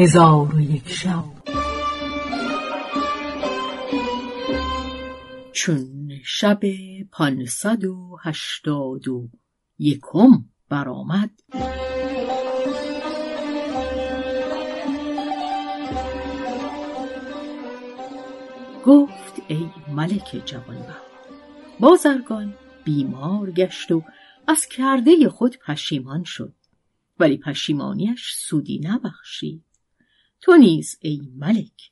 هزار و یک شب. چون شب پانصد و هشتاد و یکم برآمد. گفت ای ملک جوانبخت بازرگان بیمار گشت و از کرده خود پشیمان شد. ولی پشیمانیش سودی نبخشید. تو نیز ای ملک.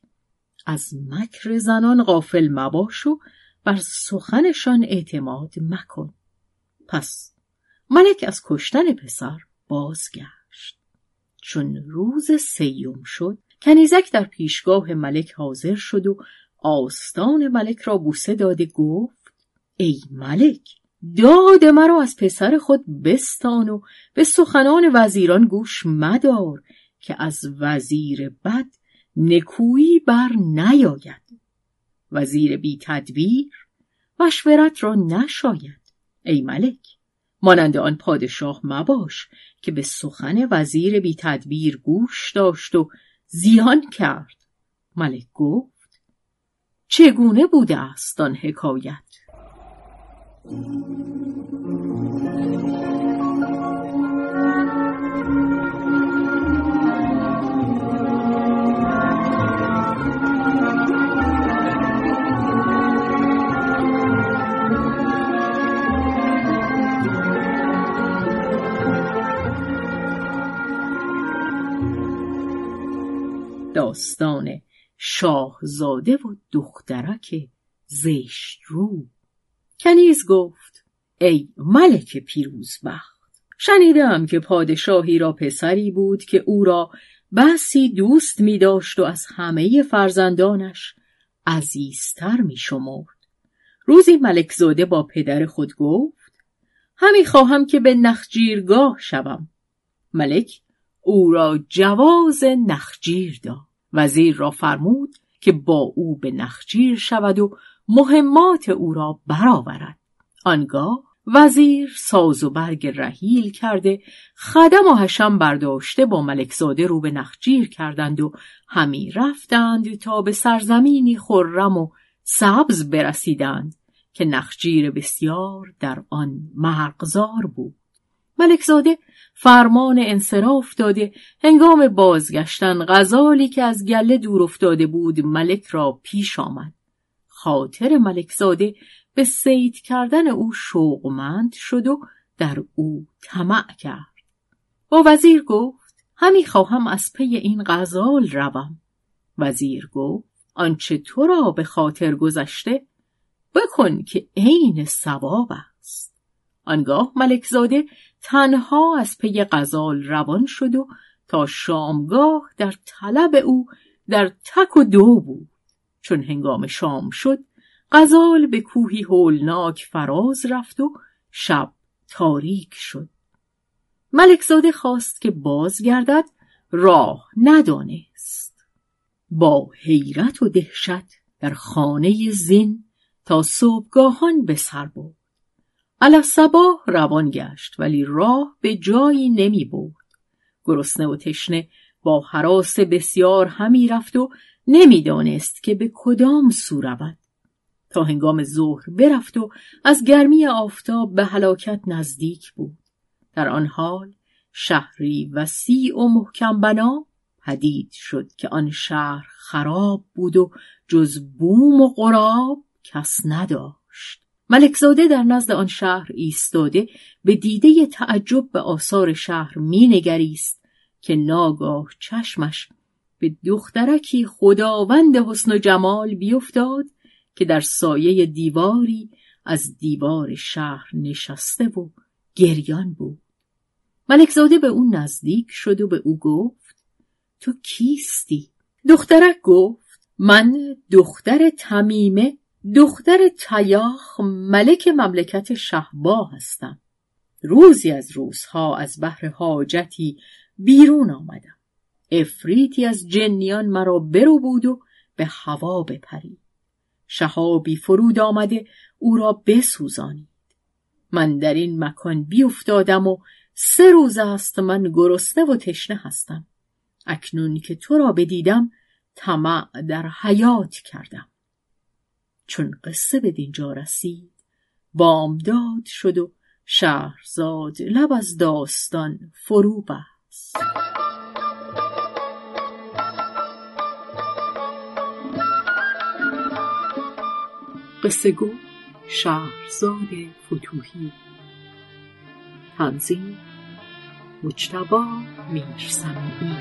از مکر زنان غافل مباش و بر سخنشان اعتماد مکن. پس ملک از کشتن پسر بازگشت. چون روز سیوم شد کنیزک در پیشگاه ملک حاضر شد و آستان ملک را بوسه داده گفت ای ملک داد مرا از پسر خود بستان و به سخنان وزیران گوش مدار. که از وزیر بد نکویی بر نیاید. وزیر بی تدبیر مشورت را نشاید. ای ملک مانند آن پادشاه مباش که به سخن وزیر بی تدبیر گوش داشت و زیان کرد. ملک گفت چگونه بوده است آن حکایت؟ داستان شاهزاده و دخترک زشت رو کنیز گفت ای ملک پیروزبخت شنیدم که پادشاهی را پسری بود که او را بسی دوست می داشت و از همه فرزندانش عزیزتر می شمرد. روزی ملک زاده با پدر خود گفت همی خواهم که به نخجیرگاه شوم. ملک او را جواز نخجیر داد. وزیر را فرمود که با او به نخجیر شود و مهمات او را برآورد. آنگاه وزیر ساز و برگ رحیل کرده خدم و حشم برداشته با ملکزاده رو به نخجیر کردند و همی رفتند تا به سرزمینی خرم و سبز برسیدند که نخجیر بسیار در آن مرغزار بود. ملکزاده فرمان انصراف داده. هنگام بازگشتن غزالی که از گله دور افتاده بود ملک را پیش آمد. خاطر ملکزاده به سید کردن او شوقمند شد و در او طمع کرد. با وزیر گفت همی خواهم از پی این غزال روم. وزیر گفت آنچه تو را به خاطر گذشته بکن که عین است آنگاه ملکزاده تنها از پی غزال روان شد و تا شامگاه در طلب او در تک و دو بود. چون هنگام شام شد غزال به کوهی هولناک فراز رفت و شب تاریک شد. ملکزاده خواست که بازگردد راه ندانست. با حیرت و دهشت در خانه زین تا صبحگاهان به سر برد. صباح روان گشت ولی راه به جایی نمی برد. گرسنه و تشنه با حراس بسیار همی رفت و نمی‌دانست که به کدام سو رود. تا هنگام ظهر برفت و از گرمی آفتاب به هلاکت نزدیک بود. در آن حال شهری وسیع و محکم بنا پدید شد که آن شهر خراب بود و جز بوم و قراب کس نداشت. ملکزاده در نزد آن شهر ایستاده به دیده تعجب به آثار شهر مینگریست که ناگاه چشمش به دخترکی خداوند حسن و جمال بیفتاد که در سایه دیواری از دیوار شهر نشسته و گریان بود ملکزاده به او نزدیک شد و به او گفت تو کیستی؟ دخترک گفت من دختر تمیمه دختر تیاخ ملک مملکت شهبا هستم. روزی از روزها از بحر حاجتی بیرون آمدم. افریتی از جنیان مرا برو بود و به هوا بپرید شهابی فرود آمده او را بسوزانید. من در این مکان بیافتادم و سه روز است من گرسنه و تشنه هستم. اکنون که تو را بدیدم طمع در حیات کردم. چون قصه به دینجا رسید. بامداد شد و شهرزاد لب از داستان فرو بست. قصه گو شهرزاد فتوهی تنظیم مجتبا میرسمی